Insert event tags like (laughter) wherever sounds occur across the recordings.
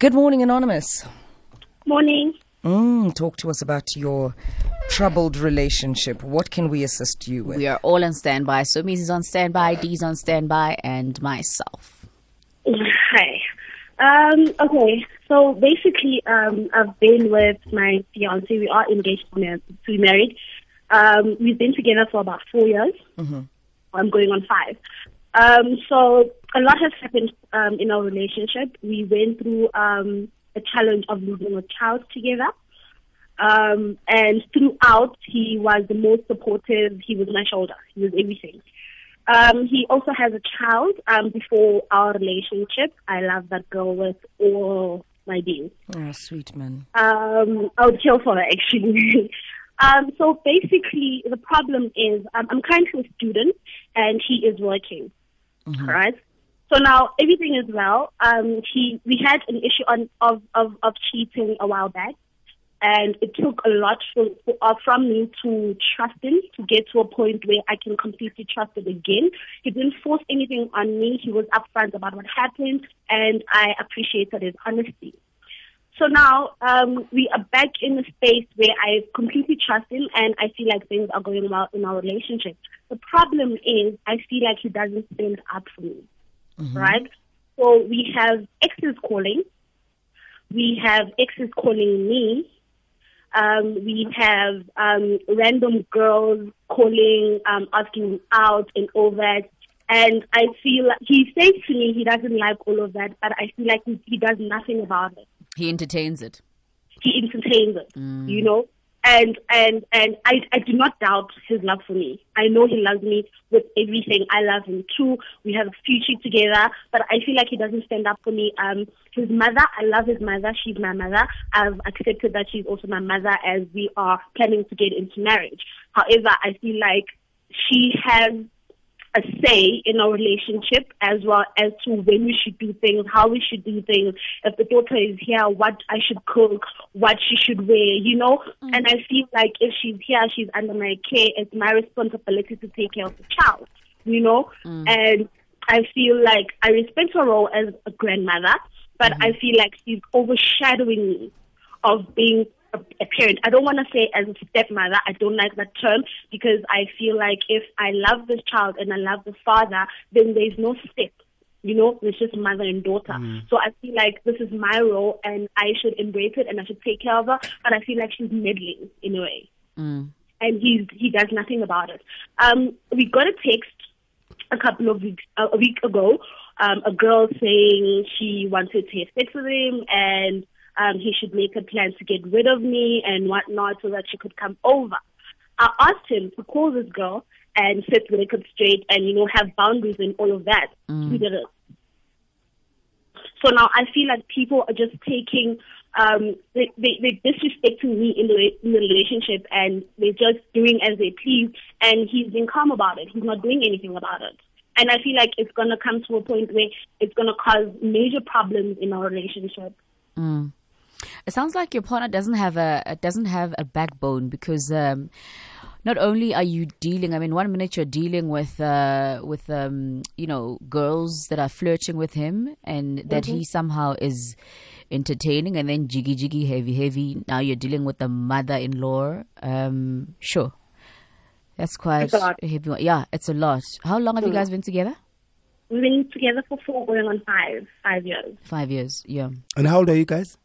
Good morning, Anonymous. Morning. Mm, talk to us about your troubled relationship. What can we assist you with? We are all on standby. So Miss is on standby, Dee's on standby, and myself. Hi. Um, okay, so basically, um, I've been with my fiance. We are engaged to be married. Um, we've been together for about four years. Mm-hmm. I'm going on five. Um, so a lot has happened um, in our relationship. We went through um, a challenge of losing a child together. Um, and throughout, he was the most supportive. He was my shoulder. He was everything. Um, he also has a child um, before our relationship. I love that girl with all my being. Oh, sweet man. Um, I would kill for her actually. (laughs) um, so basically, the problem is um, I'm currently a student and he is working. Mm-hmm. Right. So now everything is well. Um, he we had an issue on of, of, of cheating a while back and it took a lot for, uh, from me to trust him to get to a point where I can completely trust him again. He didn't force anything on me. He was upfront about what happened, and I appreciated his honesty. So now um, we are back in a space where I completely trust him, and I feel like things are going well in our relationship. The problem is I feel like he doesn't stand up for me, right? So we have exes calling. We have exes calling me um, we have um, random girls calling, um, asking out and all that. And I feel like he says to me he doesn't like all of that, but I feel like he, he does nothing about it. He entertains it. He entertains it, you know. And and and I I do not doubt his love for me. I know he loves me with everything. I love him too. We have a future together, but I feel like he doesn't stand up for me. Um, his mother, I love his mother. She's my mother. I've accepted that she's also my mother as we are planning to get into marriage. However, I feel like she has a say in our relationship as well as to when we should do things, how we should do things. If the daughter is here, what I should cook, what she should wear, you know. Mm. And I feel like if she's here, she's under my care. It's my responsibility to take care of the child, you know. Mm. And I feel like I respect her role as a grandmother, but mm-hmm. I feel like she's overshadowing me of being a, parent. I don't want to say as a stepmother. I don't like that term because I feel like if I love this child and I love the father, then there's no step. You know, it's just mother and daughter. So I feel like this is my role and I should embrace it and I should take care of her. But I feel like she's meddling in a way. Mm. And he's he does nothing about it. Um, we got a text a couple of weeks uh, a week ago, um, a girl saying she wanted to have sex with him and um, he should make a plan to get rid of me and whatnot so that she could come over. I asked him to call this girl and set the record straight and you know have boundaries and all of that. He didn't. So now I feel like people are just taking, um, they, they, they're disrespecting me in the, in the relationship and they're just doing as they please. And he's been calm about it. He's not doing anything about it. And I feel like it's going to come to a point where it's going to cause major problems in our relationship. It sounds like your partner doesn't have a doesn't have a backbone because um, not only are you dealing, I mean, one minute you're dealing with uh, with um, you know girls that are flirting with him and that he somehow is entertaining, and then jiggy jiggy heavy heavy. Now you're dealing with the mother-in-law. Um, sure, that's quite It's a lot. heavy. Yeah, it's a lot. How long have you guys been together? We've been together for four, going on five, five years. Five years. Yeah. And how old are you guys?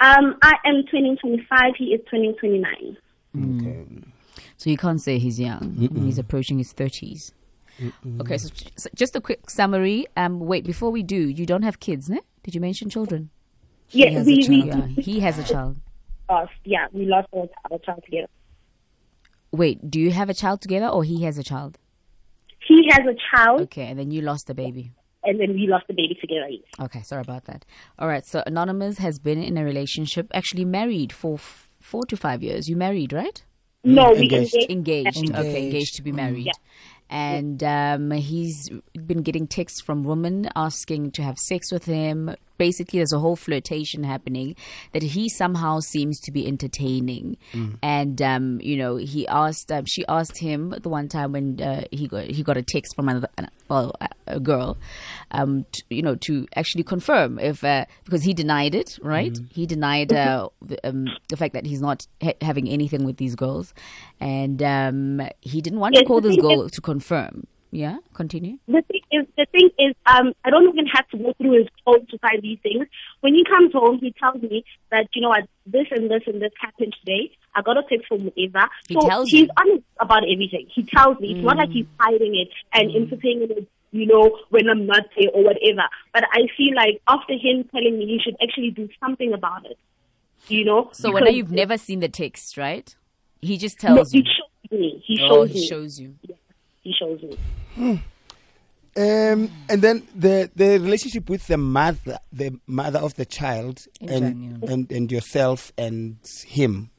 Um, I am turning 25. He is turning 29. Okay. So you can't say he's young. He's approaching his 30s. Okay, so, so just a quick summary. Um, wait, before we do, you don't have kids, ne? Did you mention children? Yeah, we, we Yeah, he has a child. lost. Yeah, we lost our, our child together. Wait, do you have a child together or he has a child? He has a child, Okay, and then you lost the baby. And then we lost the baby together. yes. Okay, sorry about that. All right, so Anonymous has been in a relationship, actually married for f- four to five years. You married, right? No, we Engaged. engaged. Engaged. Okay, Engaged. engaged to be married. Yeah. And um, he's been getting texts from women asking to have sex with him, basically there's a whole flirtation happening that he somehow seems to be entertaining. And um, you know, he asked, um, she asked him the one time when uh, he got he got a text from another, well, a- a girl, um, t you know, to actually confirm if uh, because he denied it, right? He denied uh, the, um, the fact that he's not ha- having anything with these girls, and um, he didn't want to call this girl is- to confirm. Yeah, continue. the thing is, the thing is, um, I don't even have to go through his phone to find these things. When he comes home, he tells me that you know what, this and this and this happened today. I got a text from Eva. He so tells he's you. honest about everything. He tells me. It's not like he's hiding it and entertaining it. You know, when I'm not there or whatever. But I feel like after him telling me, he should actually do something about it. You know. So when you've never seen the text, right? He just No, tells he shows me. He Oh, shows he me. shows you. He shows me. Um, and then the the relationship with the mother, the mother of the child, and Daniel. and and yourself and him.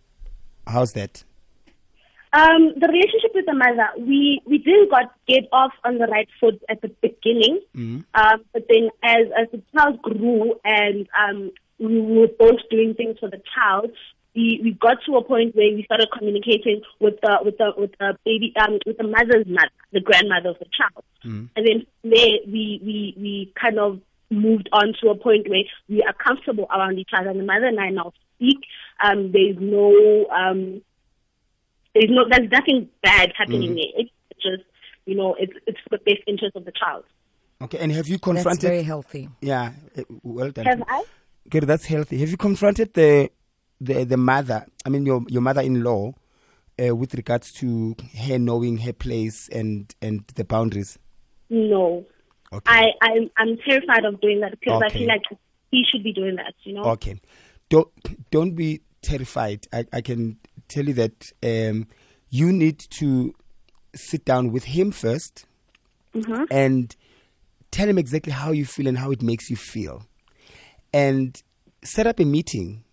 How's that? Um, the relationship with the mother, we we didn't got get off on the right foot at the beginning, um, but then as as the child grew and um, we were both doing things for the child, we, we got to a point where we started communicating with the with the with the baby um with the mother's mother, the grandmother of the child, and then there we we we kind of moved on to a point where we are comfortable around each other. And the mother and I now speak. Um, there's no um there's no there's nothing bad happening there. It's just you know it's it's for the best interest of the child. Okay, and have you confronted? That's confronted? very healthy. yeah, uh, well done. Have I? Okay, that's healthy. Have you confronted the the the mother? I mean, your your mother-in-law, uh, with regards to her knowing her place and and the boundaries. No. Okay. I I'm I'm terrified of doing that because I feel like he should be doing that. You know. Okay. Don't don't be terrified. I, I can tell you that um, you need to sit down with him 1st and tell him exactly how you feel and how it makes you feel, and set up a meeting.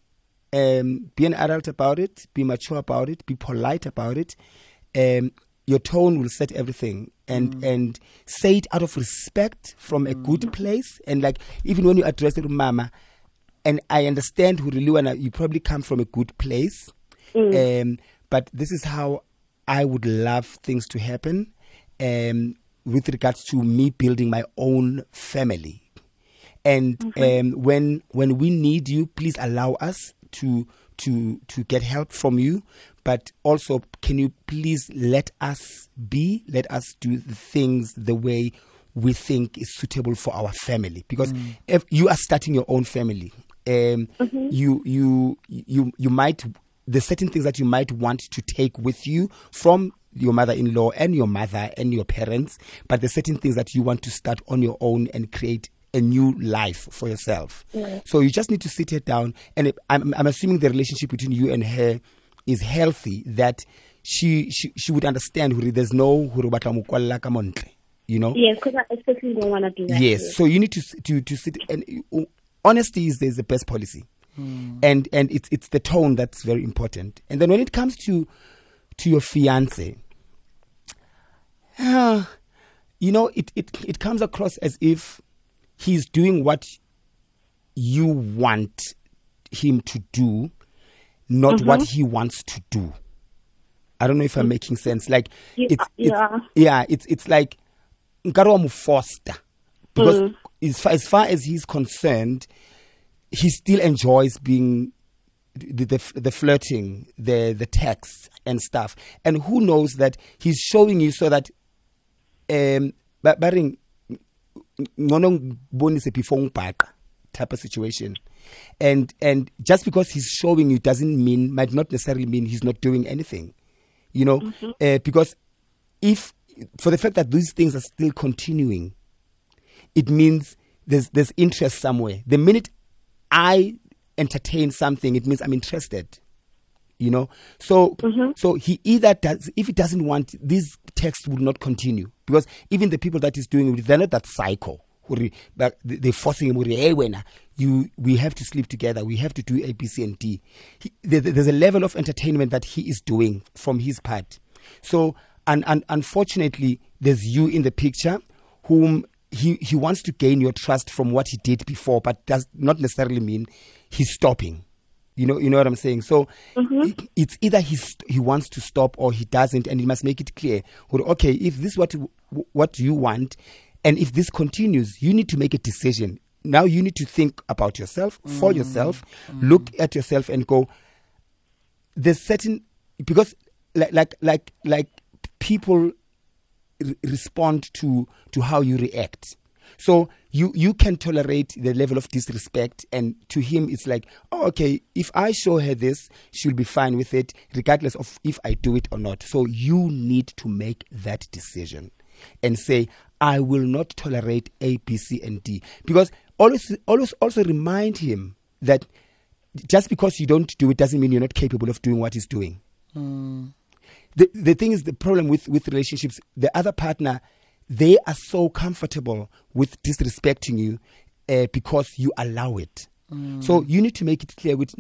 Um, be an adult about it. Be mature about it. Be polite about it. Um, your tone will set everything, and and say it out of respect from a good place. And like even when you address it, mama, and I understand who really wanna you probably come from a good place. Um, but this is how I would love things to happen um, with regards to me building my own family. And um, when when we need you, please allow us to to to get help from you. But also, can you please let us be? Let us do the things the way we think is suitable for our family. Because if you are starting your own family, um, you you you you might the certain things that you might want to take with you from your mother-in-law and your mother and your parents, but the certain things that you want to start on your own and create a new life for yourself. So you just need to sit her down, and it, I'm, I'm assuming the relationship between you and her is healthy. That she she, she would understand. hore There's no hore o batla mo kwalla ka mo ntle, you know. Yes, because I especially don't want to do that. Yes. So you need to to to sit and honesty is is the best policy, and and it's it's the tone that's very important. And then when it comes to to your fiance, uh, (sighs) you know, it it it comes across as if he's doing what you want him to do, not mm-hmm. what he wants to do. I don't know if I'm mm. making sense. Like Yeah, it's, it's yeah. yeah, it's it's like nkare foster because mm. as, far, as far as he's concerned, he still enjoys being the, the the flirting, the the texts and stuff. And who knows that he's showing you so that um ba- baring ngcono ngibonise before ngibhaqa type of situation. And and just because he's showing you doesn't mean might not necessarily mean he's not doing anything you know? Uh, because if for the fact that these things are still continuing it means there's there's interest somewhere. The minute i entertain something it means i'm interested you know? So mm-hmm. so he either does if he doesn't want this text will not continue. Because even the people that he's doing it with they're not that psycho hore ba- they- they're forcing him hey wena you we have to sleep together. We have to do a b c and d. He, there, there's a level of entertainment that he is doing from his part. So and, and unfortunately there's you in the picture whom he he wants to gain your trust from what he did before, but does not necessarily mean he's stopping. You know, you know what I'm saying. So mm-hmm. it- it's either he's, he wants to stop or he doesn't, and he must make it clear. Okay, if this is what what you want, and if this continues, you need to make a decision. Now you need to think about yourself, for mm. yourself, mm. look at yourself, and go. There's certain because like like like like people re- respond to to how you react. So you you can tolerate the level of disrespect, and to him it's like, oh, okay, if I show her this, she'll be fine with it, regardless of if I do it or not. So you need to make that decision, and say, I will not tolerate A, B, C, and D, because always always also remind him that just because you don't do it doesn't mean you're not capable of doing what he's doing. Hmm. The the thing is the problem with with relationships the other partner they are so comfortable with disrespecting you uh, because you allow it. So you need to make it clear with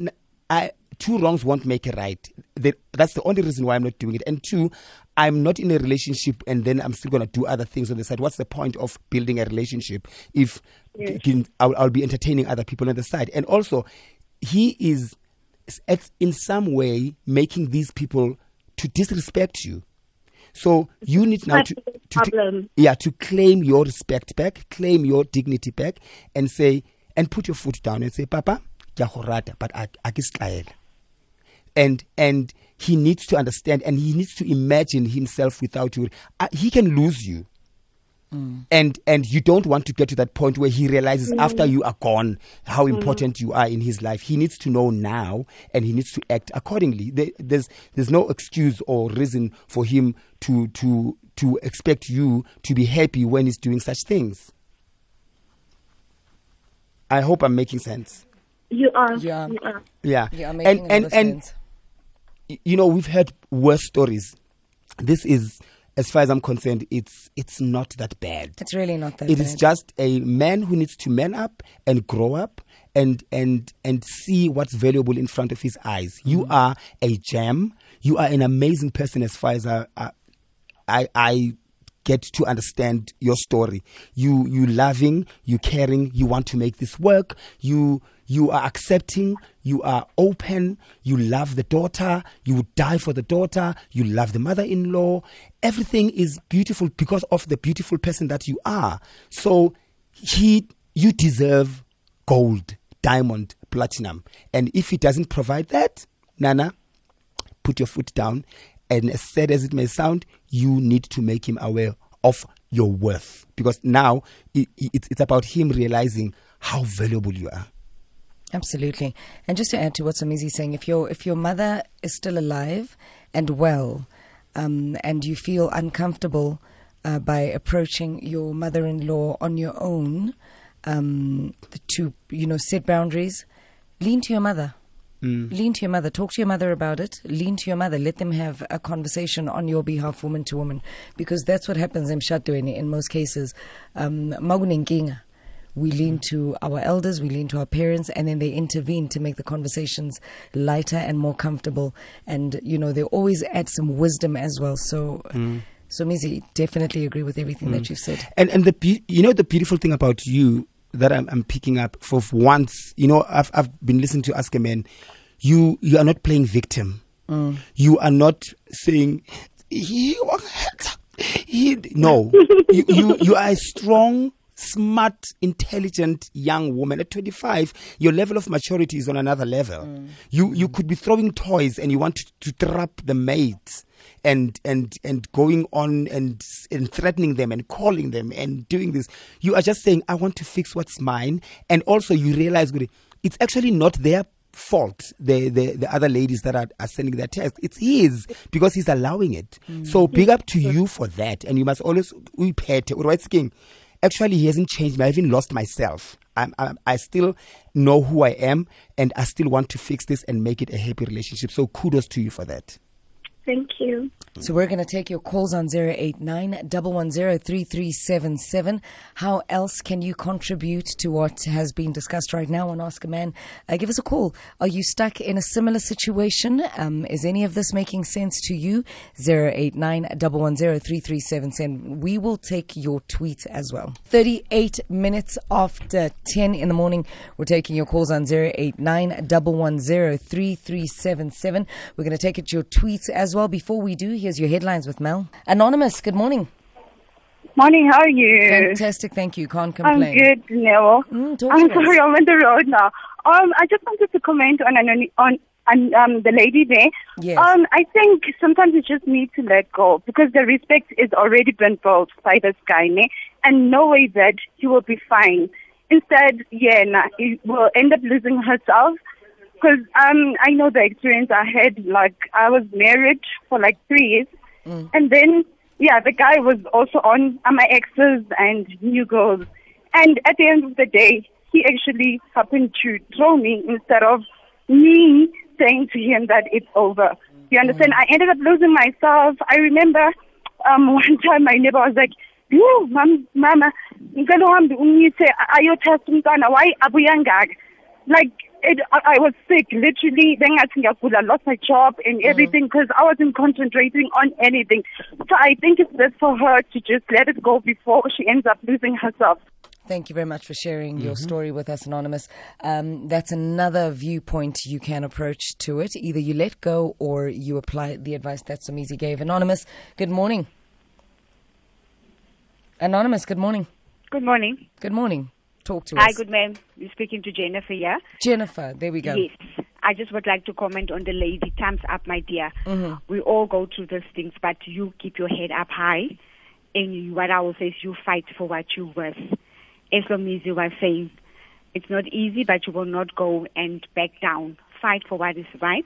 I, two wrongs won't make a right. The, that's the only reason why i'm not doing it. And two i'm not in a relationship and then i'm still going to do other things on the side. What's the point of building a relationship if can- I'll, I'll be entertaining other people on the side? And also he is at, in some way making these people to disrespect you. So you need now to, to, to yeah to claim your respect back, claim your dignity back, and say and put your foot down and say, Papa, ke a go rata, but a a ke se and and he needs to understand and he needs to imagine himself without you. He can lose you. Mm. And and you don't want to get to that point where he realizes mm. after you are gone how mm. important you are in his life. He needs to know now, and he needs to act accordingly. There, there's there's no excuse or reason for him to to to expect you to be happy when he's doing such things. I hope I'm making sense. You are. Yeah. You are. Yeah, You are making and and and sense. you know we've heard worse stories. This is, as far as I'm concerned, it's it's not that bad. It's really not that It bad. is just a man who needs to man up and grow up and and and see what's valuable in front of his eyes. You Mm-hmm. are a gem. You are an amazing person as far as I I, I, I get to understand your story. You you loving, you caring, you want to make this work. You you are accepting, you are open, you love the daughter, you would die for the daughter, you love the mother-in-law. Everything is beautiful because of the beautiful person that you are. So he you deserve gold, diamond, platinum. And if he doesn't provide that, Nana, put your foot down. And as sad as it may sound, you need to make him aware of your worth because now it, it, it's about him realizing how valuable you are. Absolutely. And just to add to what Somizi's saying, if your if your mother is still alive and well, um, and you feel uncomfortable uh, by approaching your mother-in-law on your own, um, to you know set boundaries, lean to your mother. Lean to your mother. Talk to your mother about it. Lean to your mother. Let them have a conversation on your behalf, woman to woman, because that's what happens in Mshadweni in most cases. Um. We lean to our elders, we lean to our parents, and then they intervene to make the conversations lighter and more comfortable. And you know, they always add some wisdom as well. So, mm. so Mizi, definitely agree with everything that mm. you've said. And and the you know the beautiful thing about you that I'm, I'm picking up for once, you know, I've I've been listening to Ask a Man. You you are not playing victim. Mm. You are not saying he he no. (laughs) you, you you are a strong smart intelligent young woman. At 25 your level of maturity is on another level. Mm. You you could be throwing toys and you want to, to trap the mates and and and going on and and threatening them and calling them and doing this. You are just saying i want to fix what's mine. And also you realize it's actually not their fault the, the the other ladies that are, are sending their text. It's his because he's allowing it. Mm. So big up to (laughs) you for that. And you must always we uyiphethe right king actually he hasn't changed me. I even lost myself. I'm, I'm, i still know who i am and i still want to fix this and make it a happy relationship. So kudos to you for that. Thank you. So we're going to take your calls on 089 110 How else can you contribute to what has been discussed right now on Ask a Man? Uh, give us a call. Are you stuck in a similar situation? Um, is any of this making sense to you? 089 110 We will take your tweet as well. 38 minutes after 10 in the morning, we're taking your calls on 089 110 We're going to take it your tweets as well. Before we do, Here's your headlines with Mel. Anonymous, good morning. Morning, how are you? Fantastic, thank you. Can't complain. I'm good, Neil. Mm, I'm sorry, I'm on the road now. Um, I just wanted to comment on on, on, on um, the lady there. Yes. Um, I think sometimes you just need to let go because the respect is already been built by this guy, ne? and no way that he will be fine. Instead, yeah, nah, he will end up losing herself because um, I know the experience I had. Like I was married for like three years, mm. and then yeah, the guy was also on my exes and new girls. And at the end of the day, he actually happened to throw me instead of me saying to him that it's over. You understand? Mm. I ended up losing myself. I remember um, (laughs) one time my neighbor was like, "Yo, mom, mama, ngicela uhambe umyise ayothatha umntwana why abuyangaka." Like it, I, I was sick, literally. Then I think I could have lost my job and mm. everything because I wasn't concentrating on anything. So I think it's best for her to just let it go before she ends up losing herself. Thank you very much for sharing your mm-hmm. story with us, Anonymous. Um, that's another viewpoint you can approach to it. Either you let go or you apply the advice that Somizi gave. Anonymous, good morning. Anonymous, good morning. Good morning. Good morning. Talk to Hi, us. Hi, good man. You're speaking to Jennifer here. Jennifer, there we go. Yes. I just would like to comment on the lady. Time's up, my dear. Mm-hmm. We all go through these things, but you keep your head up high. And you, what I will say is you fight for what you're worth. As long as you are saying, it's not easy, but you will not go and back down. Fight for what is right.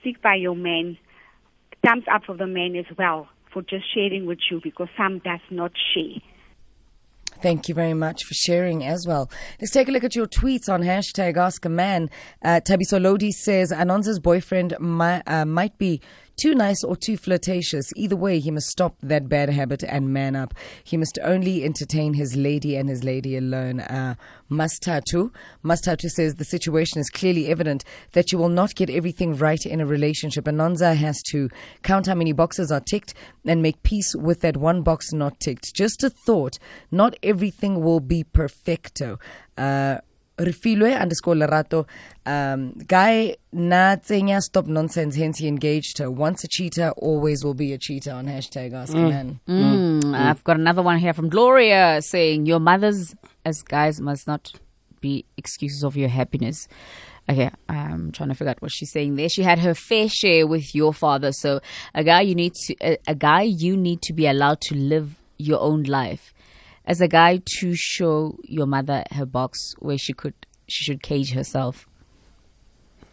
Stick by your man. Thumbs up for the man as well for just sharing with you because some does not share. Thank you very much for sharing as well. Let's take a look at your tweets on hashtag Ask a Man. Uh, Tabiso Lodi says Anonza's boyfriend might, uh, might be too nice or too flirtatious. Either way, he must stop that bad habit and man up. He must only entertain his lady and his lady alone. Uh, Mastatu. Mastatu says the situation is clearly evident that you will not get everything right in a relationship. Anonza has to count how many boxes are ticked and make peace with that one box not ticked. Just a thought, not everything will be perfecto. Uh, Refilwe underscore Lerato. Um, guy na tsenya stop nonsense, hence he engaged her. Once a cheater, always will be a cheater on hashtag ask mm. man. Mm. Mm. I've got another one here from Gloria saying, Your mothers as guys must not be excuses of your happiness. Okay, I'm trying to figure out what she's saying there. She had her fair share with your father, so a guy you need to a, a guy you need to be allowed to live your own life as a guy to show your mother her box where she could she should cage herself.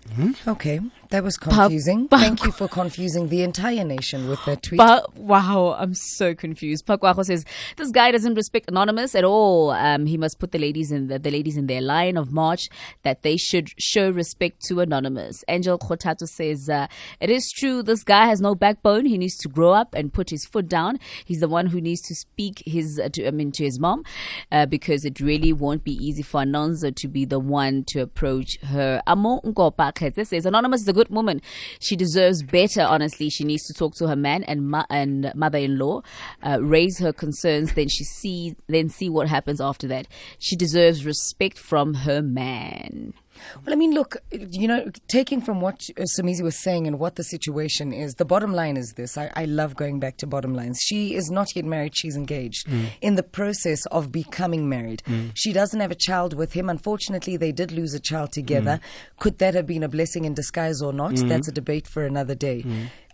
Mm-hmm. Okay, that was confusing. Pa- Thank you for confusing the entire nation with that tweet. Pa- wow, I'm so confused. Pakwaho says this guy doesn't respect anonymous at all. Um, he must put the ladies in the, the ladies in their line of march that they should show respect to anonymous. Angel Kotato says uh, it is true. This guy has no backbone. He needs to grow up and put his foot down. He's the one who needs to speak his uh, to I mean to his mom uh, because it really won't be easy for Anonza to be the one to approach her. Amo This says anonymous is a good woman. She deserves better. Honestly, she needs to talk to her man and ma- and mother-in-law, uh, raise her concerns. Then she see then see what happens after that. She deserves respect from her man. Well, I mean, look, you know, taking from what Somizi was saying and what the situation is, the bottom line is this. I, I love going back to bottom lines. She is not yet married, she's engaged. Mm. In the process of becoming married, mm. she doesn't have a child with him. Unfortunately, they did lose a child together. Mm. Could that have been a blessing in disguise or not? Mm. That's a debate for another day.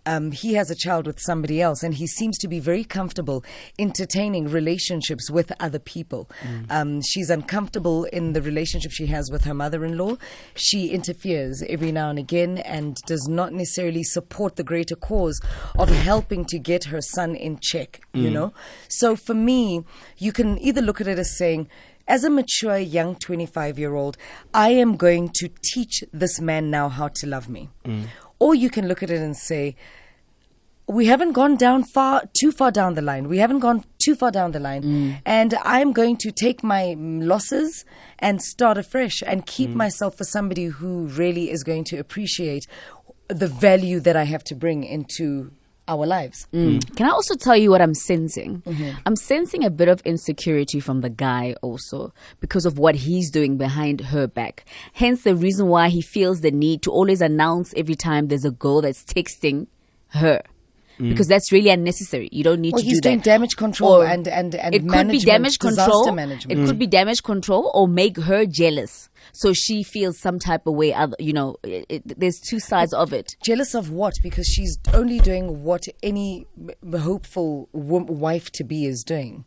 Um, he has a child with somebody else, and he seems to be very comfortable entertaining relationships with other people. Mm. Um, she's uncomfortable in the relationship she has with her mother in law. She interferes every now and again and does not necessarily support the greater cause of helping to get her son in check, mm. you know? So for me, you can either look at it as saying, as a mature young 25 year old, I am going to teach this man now how to love me. Mm. Or you can look at it and say, we haven't gone down far, too far down the line. We haven't gone too far down the line. Mm. And I'm going to take my mm, losses and start afresh and keep Mm. myself for somebody who really is going to appreciate the value that I have to bring into our lives. Mm. Can I also tell you what I'm sensing? Mm-hmm. I'm sensing a bit of insecurity from the guy also because of what he's doing behind her back. Hence the reason why he feels the need to always announce every time there's a girl that's texting her. Because that's really unnecessary. You don't need Well, to he's do doing that. damage control and- and- and it could be damage disaster control. management. It could be damage control or make her jealous, so she feels some type of way. Other, you know, it, it, there's two sides of it. Jealous of what? Because she's only doing what any hopeful w- wife to be is doing.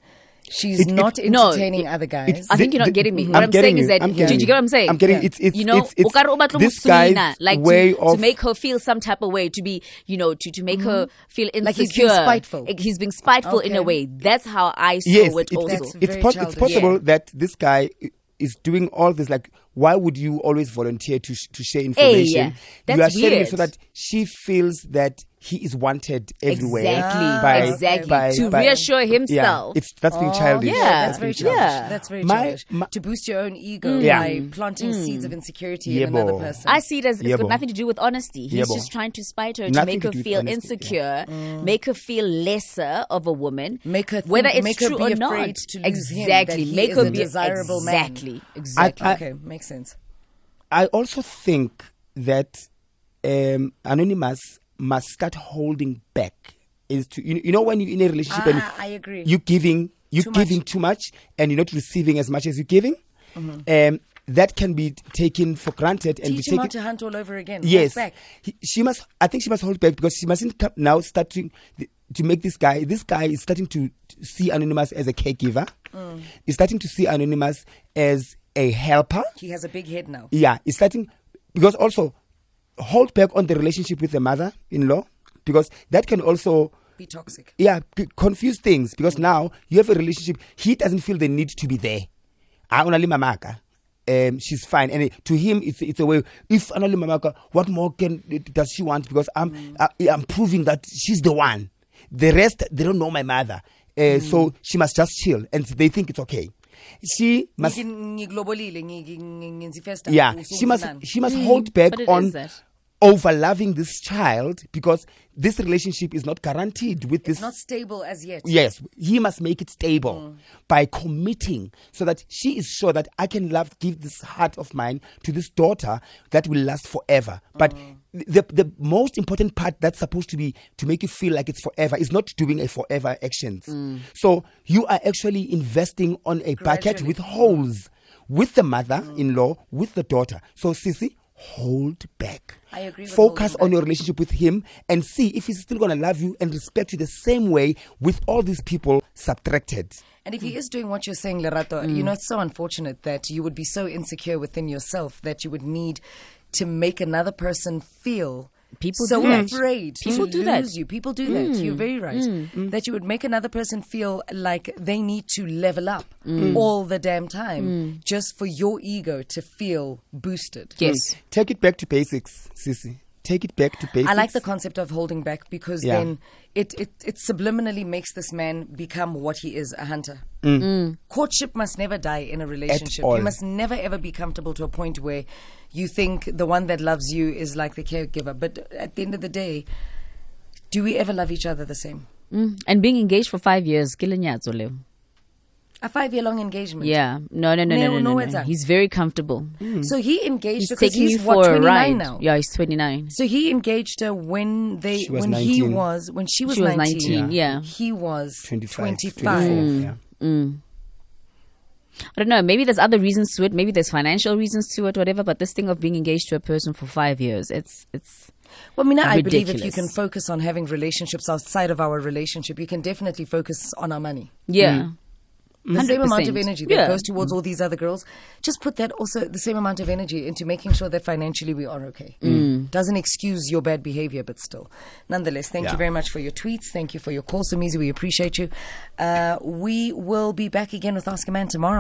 She's It- it- not no, entertaining it- other guys. I think you're not getting me. What I'm I'm, saying you. is that, I'm did getting you get what I'm saying? I'm getting it's it's you know, it's, it's o ka re o batla this go guy's like way to, of to make her feel some type of way, to be, you know, to, to make her mm-hmm. feel insecure. Like he's being spiteful. He's being spiteful in a way. That's how I saw yes, it it- also. That's it's very pos- it's possible Yeah. that this guy is doing all this. Like, why would you always volunteer to sh- to share information? yeah. you are That's sharing it so that she feels that he is wanted everywhere. Exactly, by- exactly. by- to by- reasure Yeah, himself. it's that's being Oh, childish. yeah, that's very childish. Yeah. That's very My- childish. my- to boost your own ego mm. Yeah. by planting mm. seeds of insecurity Yeah, in another person. I see it as it's Yeah, got nothing to do with honesty. He's Yeah, just trying to spite her to Nothing make her do feel honesty, insecure, mm. make her feel lesser of a woman, Make her whether think- it's make her true be or afraid not. to lose him, exactly, make is her a be desirable man. exactly, exactly. Okay, makes sense. I also think that um, Anonymous must start holding back. Is to you, you know when you're in a relationship and Ah, I agree. you're giving you're Too much. Mm-hmm. giving too much and you're not receiving as much as you're giving. Um, that can be taken for granted and Teach be him how to hunt all over again. Yes, back. He, she must. I think she must hold back because she mustn't come now start to to make this guy. This guy is starting to see Anonymous as a caregiver. Mm. He's starting to see Anonymous as a helper. He has a big head now. Yeah, he's starting because also hold back on the relationship with the mother-in-law because that can also Be toxic. yeah c- confuse things because now you have a relationship. He doesn't feel the need to be there. Ah, only mamaka. Um, she's fine, and it- to him, it's it's a way. If only mamaka, what more can does she want? Because I'm I, I'm proving that she's the one. The rest they don't know my mother, uh, so she must just chill, and they think it's okay. She must ngiglobolile, ngiki- ngenza yeah she must she must hold back on is over loving this child because this relationship is not guaranteed with this not stable as yet. yes he must make it stable by committing so that she is sure that i can love give this heart of mine to this daughter that will last forever. But the the most important part that's supposed to be to make you feel like it's forever is not doing a forever actions. Mm. So you are actually investing on a bucket with holes with the mother-in-law mm. with the daughter. So sissy hold back. I agree with focus on your relationship with him and see if he's still going to love you and respect you the same way with all these people subtracted. And if he is doing what you're saying, Lerato, you mm. know, it's so unfortunate that you would be so insecure within yourself that you would need to make another person feel People so do afraid People to do lose that. you. People do that. You're mm. very right. Mm. Mm. That you would make another person feel like they need to level up all the damn time just for your ego to feel boosted. yes. take it back to basics sissy take it back to basics I like the concept of holding back because Yeah. then it, it, it subliminally makes this man become what he is a hunter. Mm. Mm. Courtship must never die in a relationship. You must never ever be comfortable to a point where you think the one that loves you is like the caregiver. But at the end of the day, do we ever love each other the same? Mm. And being engaged for five years, kilenyatso leo. A five year long engagement. Yeah. No, no, no, No, no, no, no, no. no. He's very comfortable. Mm. So he engaged He's because taking he's you what, for a 29 ride. now. Yeah, he's 29. So he engaged her when they She was when he 19. was when she was She was 19, 19, yeah. He was 25 25. 24, yeah. I don't know. Maybe there's other reasons to it. Maybe there's financial reasons to it, whatever. But this thing of being engaged to a person for five years, it's it's Well, Mina, I believe if you can focus on having relationships outside of our relationship, you can definitely focus on our money. yeah. Mm. The same amount of energy that Yeah. goes towards all these other girls, just put that also the same amount of energy into making sure that financially we are okay. Doesn't excuse your bad behavior, but still. Nonetheless, thank you very much for your tweets. Thank you for your calls, Somizi. We appreciate you. Uh, we will be back again with Ask a Man tomorrow.